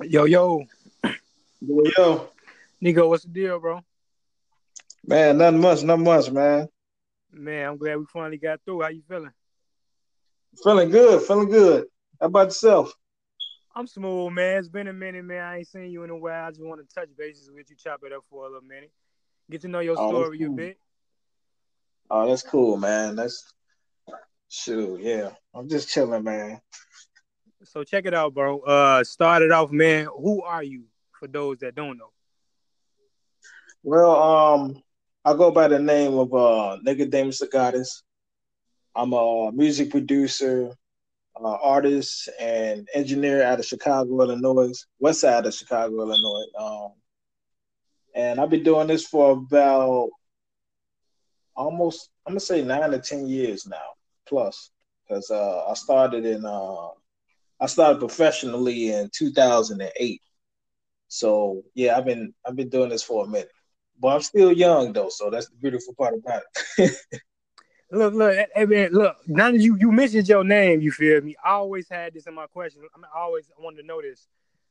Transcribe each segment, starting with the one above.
Yo, yo. Yo, yo. Nico, what's the deal, bro? Man, nothing much, nothing much, man. Man, I'm glad we finally got through. How you feeling? Feeling good, feeling good. How about yourself? I'm smooth, man. It's been a minute, man. I ain't seen you in a while. I just want to touch bases with you, chop it up for a little minute, get to know your Oh, story that's a bit. Oh, that's cool, man. That's shoot, yeah. I'm just chilling, man. So check it out, bro. Uh, started off, man. Who are you? For those that don't know. Well, um, I go by the name of uh Nicodemus Agatis. I'm a music producer, uh, artist, and engineer out of Chicago, Illinois, west side of Chicago, Illinois. Um, and I've been doing this for about almost, I'm gonna say nine to ten years now, plus, because uh, I started in, uh, I started professionally in 2008. So yeah, I've been, I've been doing this for a minute, but I'm still young though, so that's the beautiful part about it. Look, look, hey man, look. Now that you you mentioned your name, you feel me? I always had this in my question. I, mean, I always wanted to know this.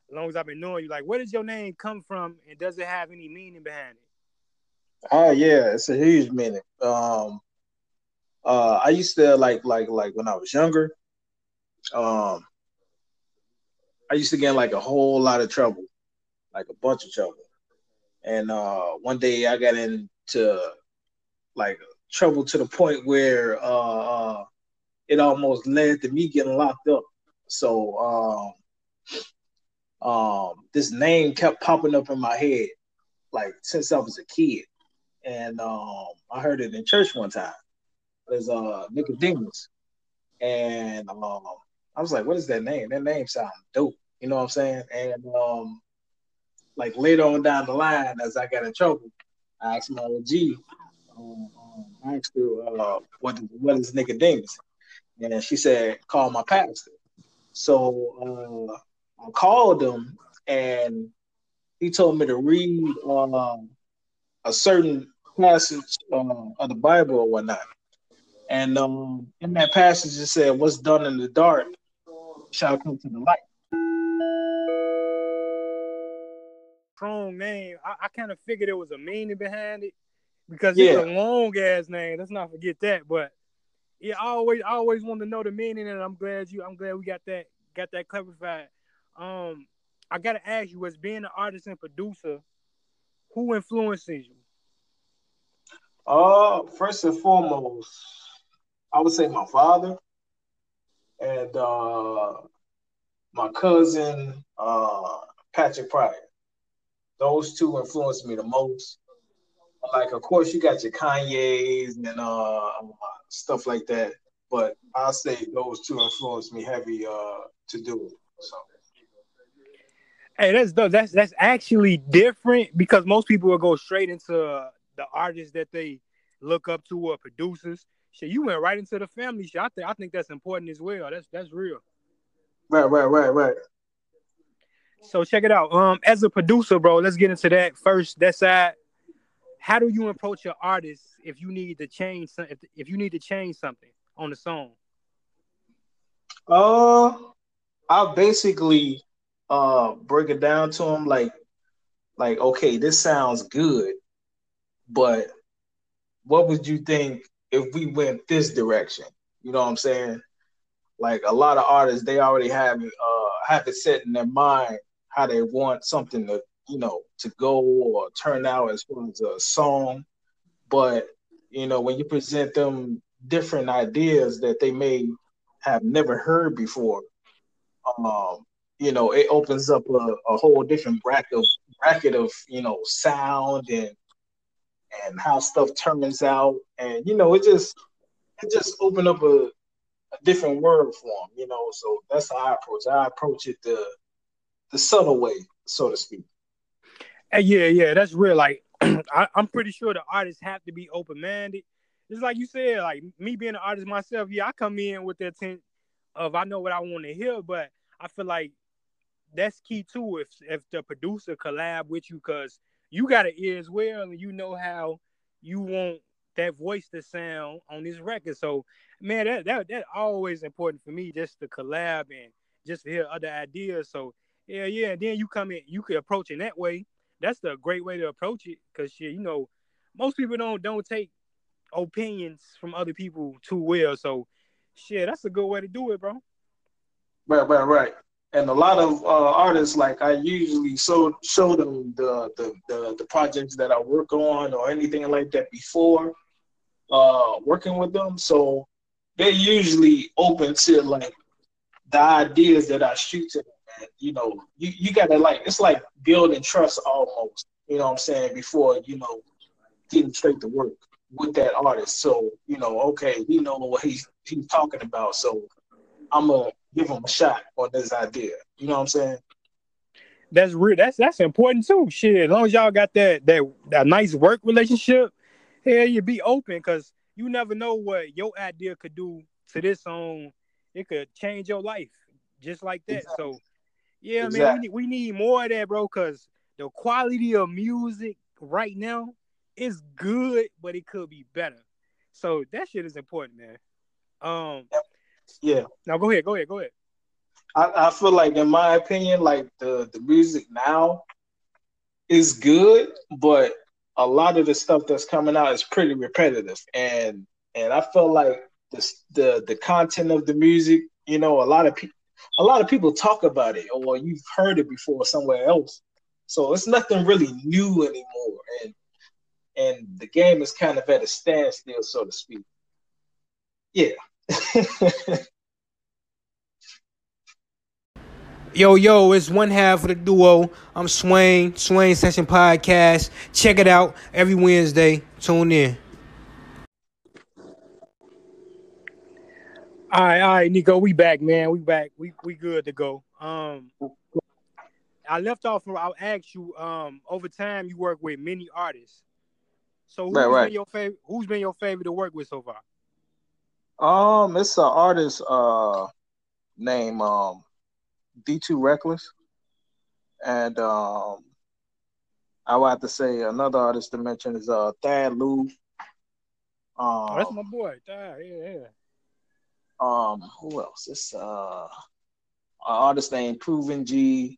As long as I've been knowing you, like, where does your name come from, and does it have any meaning behind it? Oh yeah, it's a huge meaning. Um, uh, I used to like like like when I was younger. Um, I used to get in, like a whole lot of trouble, like a bunch of trouble. And uh, one day I got into like trouble to the point where uh, uh, it almost led to me getting locked up. So um, um, this name kept popping up in my head like since I was a kid and um, I heard it in church one time. There's uh Nicodemus, and um, I was like, "What is that name? That name sounds dope." You know what I'm saying? And um, like later on down the line, as I got in trouble, I asked my OG, um, um, I asked her, uh, "What is what is Nicodemus?" And she said, "Call my pastor." So uh, I called him, and he told me to read um, a certain passage uh, of the Bible or whatnot. And um, in that passage, it said, "What's done in the dark shall come to the light." Strong name. I, I kind of figured there was a meaning behind it because Yeah. it's a long ass name. Let's not forget that. But yeah, I always I always wanted to know the meaning, and I'm glad you I'm glad we got that got that clarified. Um, I gotta ask you, as being an artist and producer, who influences you? Uh, first and foremost, I would say my father and uh, my cousin uh, Patrick Pryor. Those two influenced me the most. Like, of course, you got your Kanye's and uh, stuff like that, but I'll say those two influenced me heavy uh, to do it. So. Hey, that's that's that's actually different because most people will go straight into the artists that they look up to or producers. Shit, you went right into the family shit. I think I think that's important as well. That's that's real. Right, right, right, right. So check it out. Um, as a producer, bro, let's get into that first. That side. How do you approach your artist if you need to change some, if, if you need to change something on the song? Uh, I basically uh break it down to him like, like okay, this sounds good, but what would you think if we went this direction? You know what I'm saying? Like a lot of artists, they already have it, uh have it set in their mind how they want something to, you know, to go or turn out as far as a song. But you know, when you present them different ideas that they may have never heard before, um, you know, it opens up a, a whole different bracket of bracket of you know sound and and how stuff turns out, and you know, it just it just opened up a, a different world for them, you know. So that's how I approach. it. I approach it the the subtle way, so to speak. Hey, yeah, yeah, that's real. Like, I, I'm pretty sure the artists have to be open minded. It's like you said, like me being an artist myself. Yeah, I come in with the intent of I know what I want to hear, but I feel like that's key too. If if the producer collab with you, because you got an ear as well, and you know how you want that voice to sound on this record. So, man, that that that always important for me, just to collab and just to hear other ideas. So, Yeah, yeah. And then you come in, you could approach it that way. That's the great way to approach it, cause shit, you know, most people don't don't take opinions from other people too well. So, shit, that's a good way to do it, bro. Right, right, right. And a lot of uh, artists, like I usually show show them the, the the the projects that I work on or anything like that before uh, working with them. So they're usually open to like the ideas that I shoot to them. And, you know, you, you gotta like it's like building trust almost. You know what I'm saying? Before you know getting straight to work with that artist. So you know, okay, we know what he's he's talking about. So I'm gonna give him a shot on this idea. You know what I'm saying? That's real. That's that's important too. Shit, as long as y'all got that that that nice work relationship, hell, you be open because you never know what your idea could do to this song. It could change your life just like that. Exactly. So, yeah, exactly. man, we need, we need more of that, bro. Because the quality of music right now is good, but it could be better. So that shit is important, man. Um, yeah. Now go ahead, go ahead, go ahead. I, I feel like, in my opinion, like the the music now is good, but a lot of the stuff that's coming out is pretty repetitive, and and I feel like the the the content of the music, you know, a lot of people a lot of people talk about it or you've heard it before somewhere else. So it's nothing really new anymore, and and the game is kind of at a standstill, so to speak. Yeah. Yo, yo, it's one half of the duo. I'm Swain, Swain Session Podcast. Check it out every Wednesday. Tune in. All right, all right, Nico, we back, man. We back. We we good to go. Um, I left off. I'll ask you. Um, over time, you work with many artists. So who's right, right. been your favorite? Who's been your favorite to work with so far? Um, it's an artist uh name um D2 Reckless. And um, I would have to say another artist to mention is uh Thad Lou. Um, oh, that's my boy, Thad. Yeah, yeah. Um, who else? It's uh an artist named Proven G,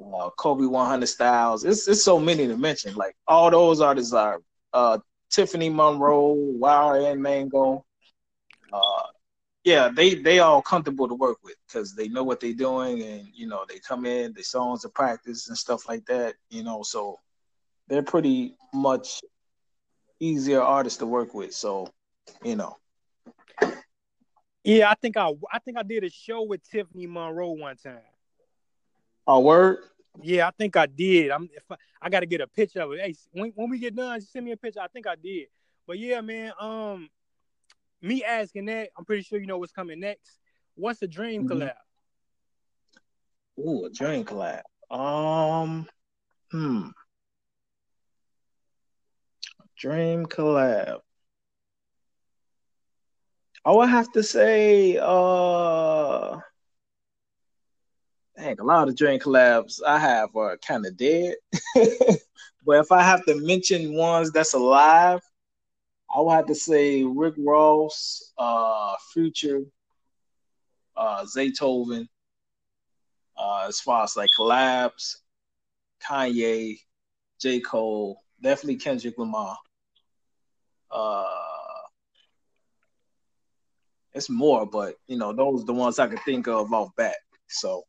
uh, Kobe 100 Styles. It's it's so many to mention. Like all those artists are uh Tiffany Monroe, Wild and Mango, uh, yeah, they they all comfortable to work with because they know what they're doing, and you know they come in, they songs to practice and stuff like that. You know, so they're pretty much easier artists to work with. So, you know. Yeah, I think I I think I did a show with Tiffany Monroe one time. A word? Yeah, I think I did. I'm if I, I got to get a picture of it. Hey, when, when we get done, send me a picture. I think I did. But yeah, man. Um, me asking that, I'm pretty sure you know what's coming next. What's a dream mm-hmm. collab? Ooh, a dream collab. Um, hmm. Dream collab. I would have to say, uh, dang, a lot of dream collabs I have are kind of dead. but if I have to mention ones that's alive, I would have to say Rick Ross, uh, Future, uh, Zaytoven. Uh, as far as like collabs, Kanye, J. Cole, definitely Kendrick Lamar. Uh, it's more, but you know, those are the ones I could think of off bat. So,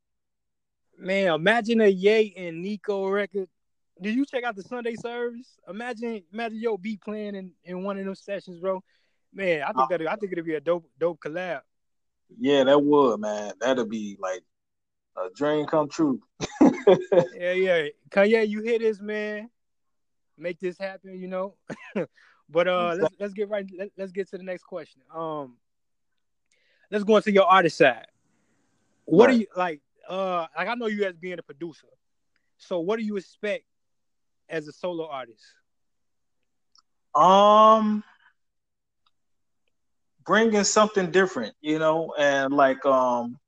man, imagine a Ye and Nico record did you check out the Sunday service? Imagine, imagine your beat playing in, in one of those sessions, bro. Man, I think that I think it'd be a dope, dope collab. Yeah, that would, man. That'd be like a dream come true. yeah, yeah. Kanye, you hear this, man? Make this happen, you know. but uh, let's let's get right. Let, let's get to the next question. Um, let's go into your artist side. What right. do you like? Uh, like I know you as being a producer. So, what do you expect as a solo artist? Um, bringing something different, you know, and like um,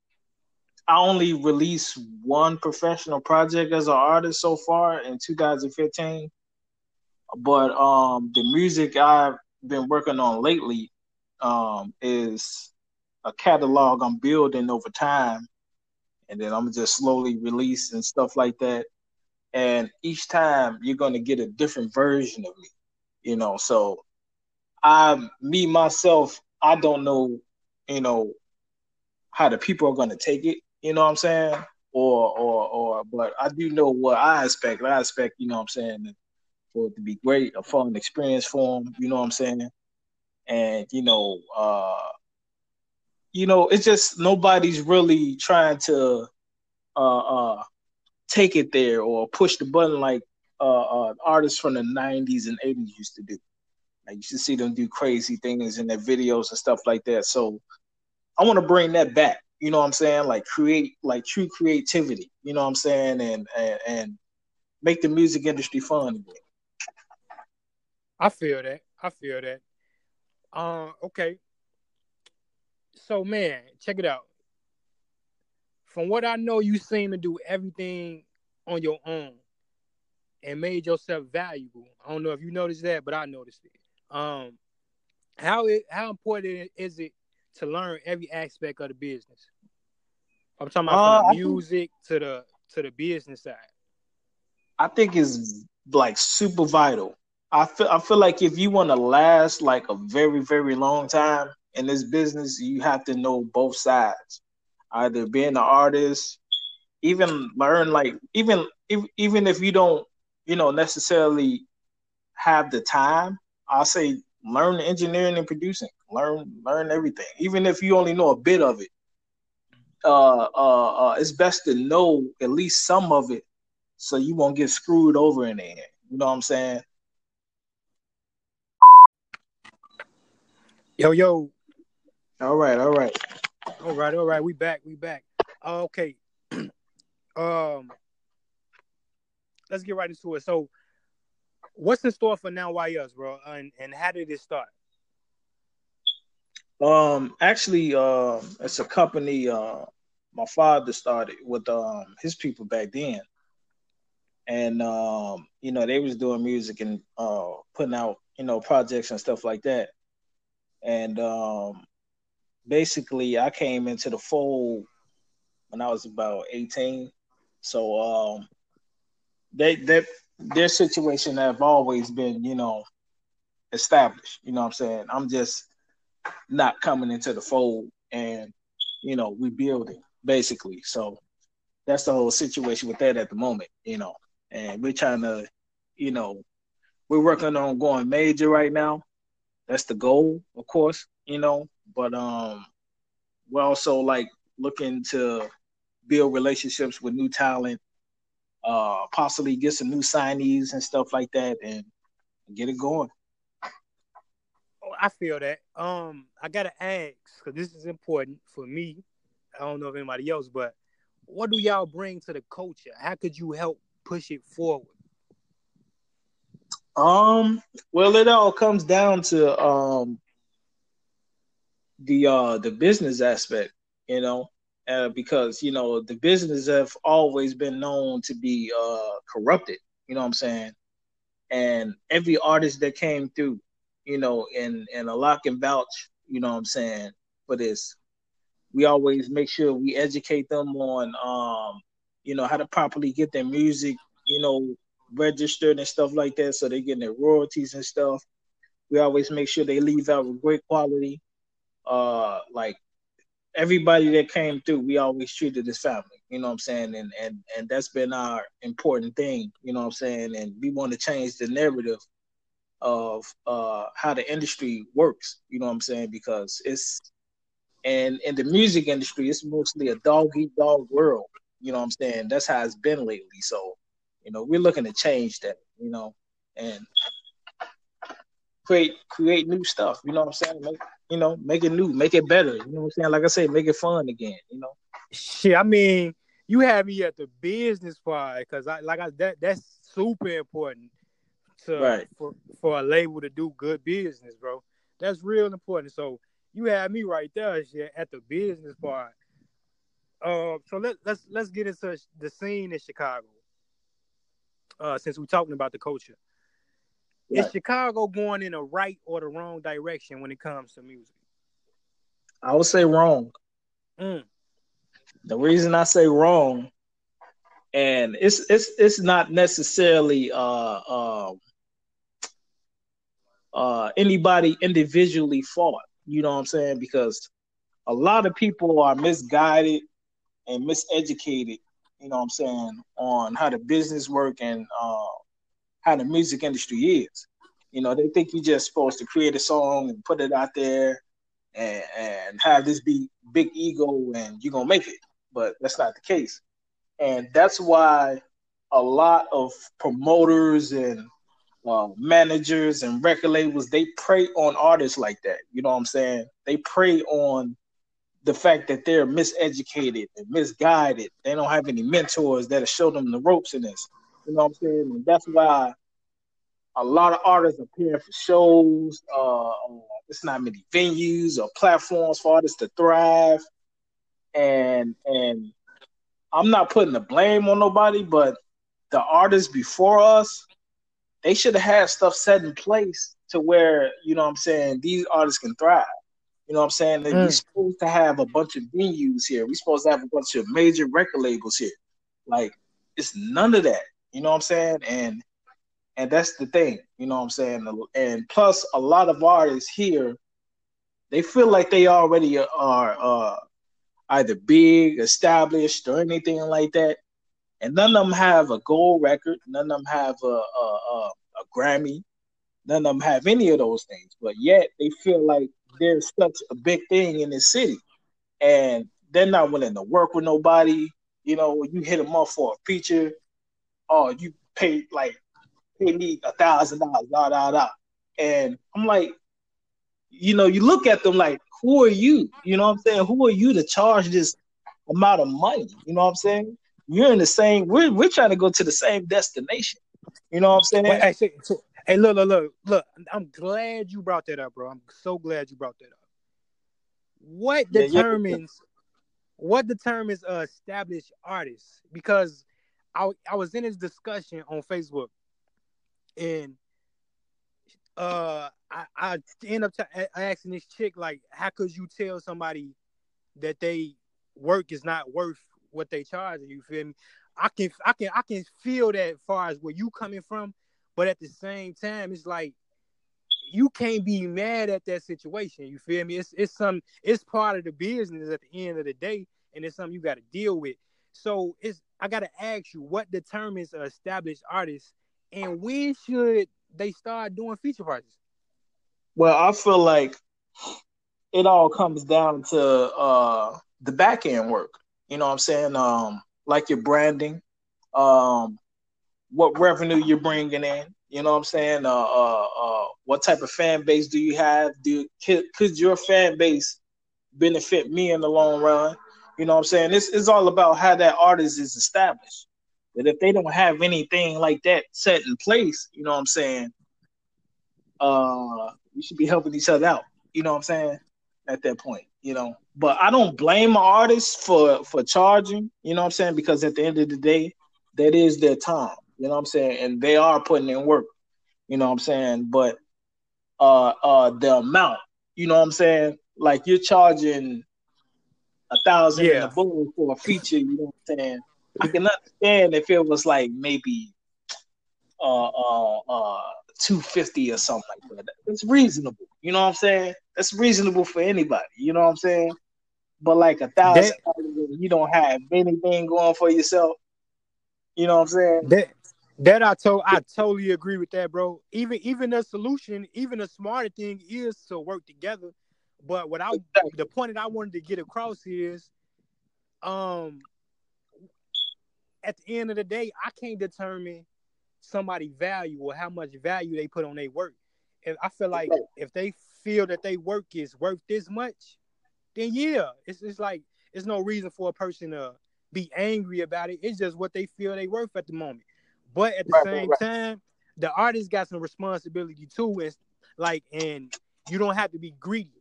I only released one professional project as an artist so far in 2015, but um, the music I've been working on lately um is a catalog I'm building over time, and then I'm just slowly releasing stuff like that. And each time you're gonna get a different version of me, you know. So I, me myself, I don't know, you know, how the people are gonna take it. You know what I'm saying? Or, or, or, but I do know what I expect. I expect, you know what I'm saying, for it to be great, a fun experience for them. You know what I'm saying? And you know, uh, you know, it's just nobody's really trying to uh, uh, take it there or push the button like uh, uh, artists from the '90s and '80s used to do. Like you should see them do crazy things in their videos and stuff like that. So I want to bring that back. You know what I'm saying? Like create like true creativity. You know what I'm saying? And and, and make the music industry fun again. I feel that. I feel that. Uh, okay. So man, check it out. From what I know, you seem to do everything on your own and made yourself valuable. I don't know if you noticed that, but I noticed it. Um, how it how important is it to learn every aspect of the business? I'm talking about from uh, the music think, to the to the business side. I think is like super vital. I feel I feel like if you want to last like a very very long time in this business, you have to know both sides. Either being an artist, even learn like even if, even if you don't you know necessarily have the time, I'll say learn engineering and producing. Learn learn everything, even if you only know a bit of it. Uh, uh, uh, it's best to know at least some of it, so you won't get screwed over in the end. You know what I'm saying? Yo, yo. All right, all right. All right, all right. We back, we back. Uh, okay. um let's get right into it. So what's in store for now why us, bro? And and how did it start? Um actually uh it's a company uh my father started with um his people back then. And um, you know, they was doing music and uh putting out, you know, projects and stuff like that and um, basically I came into the fold when I was about 18. So um, they that their situation have always been, you know, established. You know what I'm saying? I'm just not coming into the fold and you know we rebuilding basically. So that's the whole situation with that at the moment, you know. And we're trying to, you know, we're working on going major right now that's the goal, of course, you know. But um, we're also like looking to build relationships with new talent, uh, possibly get some new signees and stuff like that, and get it going. Oh, I feel that. Um, I gotta ask because this is important for me. I don't know if anybody else, but what do y'all bring to the culture? How could you help push it forward? Um, well, it all comes down to um the uh the business aspect, you know, uh, because you know the business have always been known to be uh corrupted. You know what I'm saying? And every artist that came through, you know, and and a lock and vouch, you know what I'm saying, for this. We always make sure we educate them on um, you know, how to properly get their music, you know, registered and stuff like that, so they're getting their royalties and stuff. We always make sure they leave out with great quality. Uh, like everybody that came through, we always treated as family. You know what I'm saying? And and and that's been our important thing. You know what I'm saying? And we want to change the narrative of uh how the industry works. You know what I'm saying? Because it's and in the music industry, it's mostly a dog eat dog world. You know what I'm saying? That's how it's been lately. So you know, we're looking to change that, you know, and create create new stuff. You know what I'm saying? Make, you know, make it new, make it better. You know what I'm saying? Like I say, make it fun again. You know. Shit, I mean, you have me at the business part because I like I that that's super important to right. for for a label to do good business, bro. That's real important. So you have me right there, shit, at the business part. Uh, so let let's let's get into the scene in Chicago uh, since we're talking about the culture. Right. Is Chicago going in the right or the wrong direction when it comes to music? I would say wrong. Mm. The reason I say wrong, and it's it's it's not necessarily uh uh, uh anybody individually fault. You know what I'm saying? Because a lot of people are misguided and miseducated. You know what I'm saying on how the business work and uh, how the music industry is. You know, they think you're just supposed to create a song and put it out there and, and have this be big ego and you're gonna make it. But that's not the case. And that's why a lot of promoters and managers and record labels they prey on artists like that. You know what I'm saying? They prey on the fact that they're miseducated and misguided. They don't have any mentors that'll show them the ropes in this. You know what I'm saying? And that's why a lot of artists appearing for shows. Uh, it's not many venues or platforms for artists to thrive. And and I'm not putting the blame on nobody, but the artists before us, they should have had stuff set in place to where you know what I'm saying these artists can thrive. You know what I'm saying? Mm. We're supposed to have a bunch of venues here. We're supposed to have a bunch of major record labels here. Like it's none of that. You know what I'm saying? And and that's the thing, you know what I'm saying? And plus, a lot of artists here, they feel like they already are uh, either big, established, or anything like that. And none of them have a gold record. None of them have a, a, a, a Grammy. None of them have any of those things. But yet, they feel like they're such a big thing in this city. And they're not willing to work with nobody. You know, you hit them up for a feature, or you pay like pay me a thousand dollars, da da da. And I'm like, you know, you look at them like, who are you? You know what I'm saying? Who are you to charge this amount of money? You know what I'm saying? You're in the same. We're we're trying to go to the same destination. You know what I'm saying? Wait, hey, so, so, hey, look, look, look, look. I'm glad you brought that up, bro. I'm so glad you brought that up. What yeah, determines yeah. what determines a established artist? Because I I was in this discussion on Facebook and uh, I, I end up t- asking this chick like, how could you tell somebody that they work is not worth what they charge? You feel me? I can I can I can feel that as far as where you coming from, but at the same time, it's like you can't be mad at that situation. You feel me? It's it's some it's part of the business at the end of the day, and it's something you got to deal with. So it's I gotta ask you, what determines an established artist and when should they start doing feature parties? Well, I feel like it all comes down to uh, the back end work. You know what I'm saying? Um, like your branding, um, what revenue you're bringing in. You know what I'm saying? Uh, uh, uh, what type of fan base do you have? Do could, could your fan base benefit me in the long run? You know what I'm saying? It's, it's all about how that artist is established. That if they don't have anything like that set in place, you know what I'm saying? Uh, we should be helping each other out. You know what I'm saying? At that point, you know. But I don't blame artists for for charging. You know what I'm saying? Because at the end of the day, that is their time. You know what I'm saying? And they are putting in work. You know what I'm saying? But uh uh the amount, you know what I'm saying? Like you're charging a thousand yeah. in a boom for a feature, you know what I'm saying? I can understand if it was like maybe uh uh uh 250 or something like that. It's reasonable. You know what I'm saying? That's reasonable for anybody. You know what I'm saying? But like a thousand, you don't have anything going for yourself. You know what I'm saying? That that I told I totally agree with that, bro. Even even the solution, even the smarter thing is to work together. But what I the point that I wanted to get across is um at the end of the day, I can't determine somebody value or how much value they put on their work. If I feel like if they feel that their work is worth this much, then yeah, it's it's like it's no reason for a person to be angry about it. It's just what they feel they worth at the moment. But at the right, same right. time, the artist got some responsibility too. And like, and you don't have to be greedy.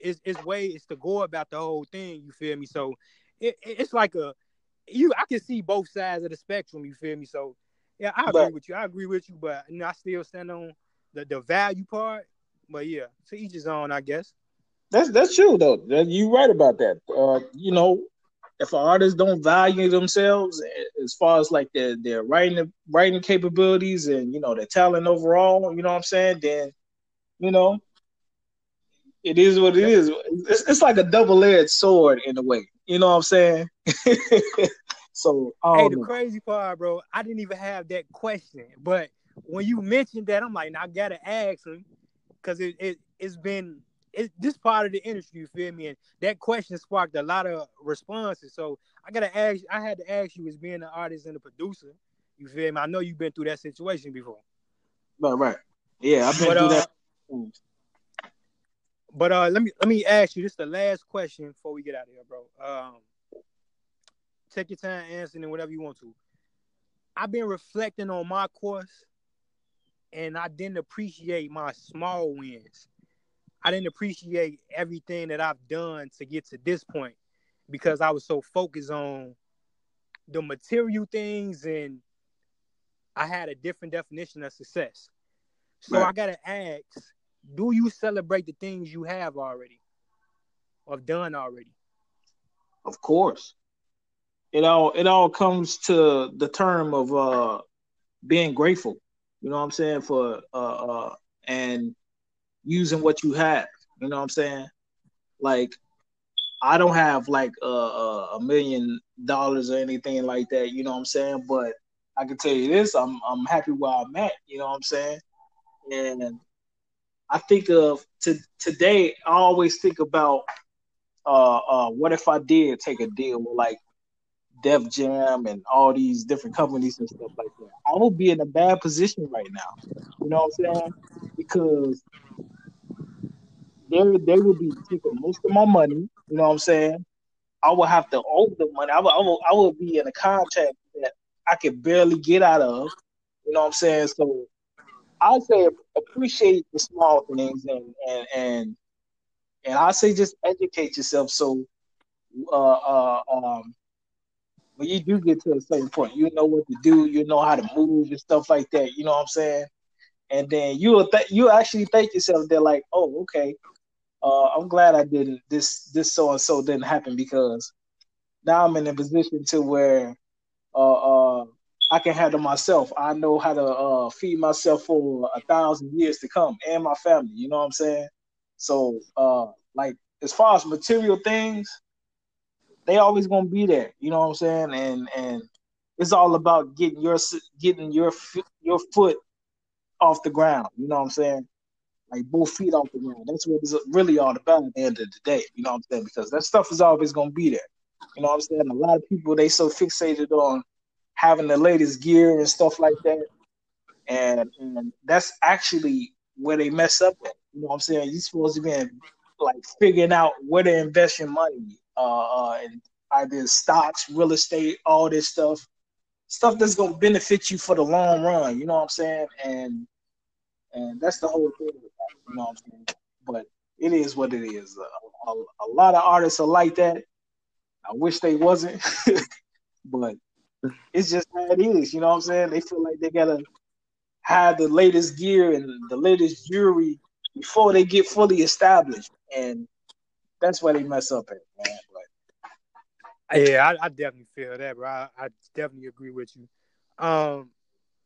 It's it's way it's to go about the whole thing. You feel me? So it, it's like a you I can see both sides of the spectrum. You feel me? So yeah, I agree but, with you. I agree with you, but you know, I still stand on the the value part. But yeah, to each his own, I guess. That's that's true though. You're right about that. Uh, you know, if artists don't value themselves as far as like their their writing writing capabilities and you know their talent overall, you know what I'm saying? Then, you know, it is what it is. It's, it's like a double edged sword in a way. You know what I'm saying? so, hey, the know. crazy part, bro, I didn't even have that question, but when you mentioned that, I'm like, I gotta ask him because it, it it's been it's this part of the industry, you feel me? And that question sparked a lot of responses. So I gotta ask, I had to ask you as being an artist and a producer, you feel me? I know you've been through that situation before. Right, right. Yeah, I've been but, through uh, that. But uh let me let me ask you this the last question before we get out of here, bro. Um take your time answering and whatever you want to. I've been reflecting on my course and I didn't appreciate my small wins. I didn't appreciate everything that I've done to get to this point because I was so focused on the material things and I had a different definition of success. So right. I gotta ask, do you celebrate the things you have already or done already? Of course. It all it all comes to the term of uh being grateful. You know what I'm saying? For uh uh and using what you have. You know what I'm saying? Like, I don't have like a, a million dollars or anything like that. You know what I'm saying? But I can tell you this: I'm I'm happy where I'm at. You know what I'm saying? And I think of to today. I always think about uh, uh, what if I did take a deal with like Def Jam and all these different companies and stuff like that. I would be in a bad position right now. You know what I'm saying? Because they they would be taking most of my money. You know what I'm saying? I would have to owe the money. I would, I would, I would be in a contract that I could barely get out of. You know what I'm saying? So I say appreciate the small things and and and and I say just educate yourself so uh, uh, um, when you do get to a certain point, you know what to do, you know how to move and stuff like that. You know what I'm saying? And then you will th- you actually thank yourself. They're like, oh, okay, uh, I'm glad I didn't this this so and so didn't happen because now I'm in a position to where uh, uh, I can handle myself. I know how to uh, feed myself for a thousand years to come and my family. You know what I'm saying? So, uh, like as far as material things, they always gonna be there. You know what I'm saying? And and it's all about getting your getting your your foot off the ground. You know what I'm saying? like both feet off the ground. That's what it's really all about at the end of the day. You know what I'm saying? Because that stuff is always gonna be there. You know what I'm saying? A lot of people they so fixated on having the latest gear and stuff like that. And, and that's actually where they mess up at. You know what I'm saying? You're supposed to be in, like figuring out where to invest your money, uh, uh and either stocks, real estate, all this stuff. Stuff that's gonna benefit you for the long run, you know what I'm saying? And and that's the whole thing. You know what I'm saying? But it is what it is. A, a, a lot of artists are like that. I wish they wasn't, but it's just how it is. You know what I'm saying? They feel like they gotta have the latest gear and the latest jewelry before they get fully established, and that's why they mess up at, man. But yeah, I, I definitely feel that, bro. I, I, definitely agree with you. Um,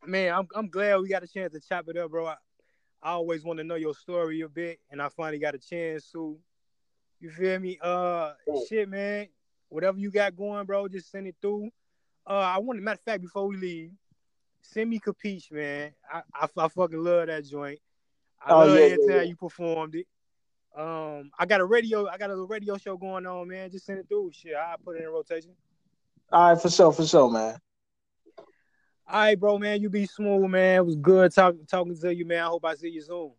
man, I'm I'm glad we got a chance to chop it up, bro. I, I always want to know your story a bit, and I finally got a chance to. You feel me? Uh, shit, man. Whatever you got going, bro, just send it through. Uh, I want, to matter of fact, before we leave, send me Capiche, man. I, I, I fucking love that joint. I oh, love yeah, every yeah, yeah. you performed it. Um, I got a radio, I got a radio show going on, man. Just send it through. Shit, I put it in rotation. All right, for sure, for sure, man. All right, bro, man. You be smooth, man. It was good talking talking to you, man. I hope I see you soon.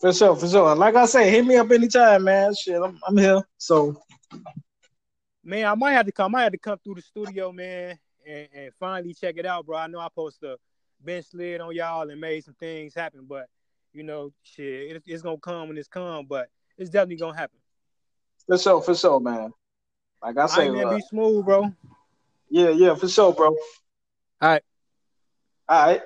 For sure, for sure. Like I say, hit me up anytime, man. Shit, I'm, I'm here. So, man, I might have to come. I might have to come through the studio, man, and, and finally check it out, bro. I know I posted a bench slid on y'all and made some things happen, but you know, shit, it, it's gonna come when it's come, but it's definitely gonna happen. For sure, for sure, man. Like I say, man, uh, be smooth, bro. Yeah, yeah, for sure, bro. All right. All right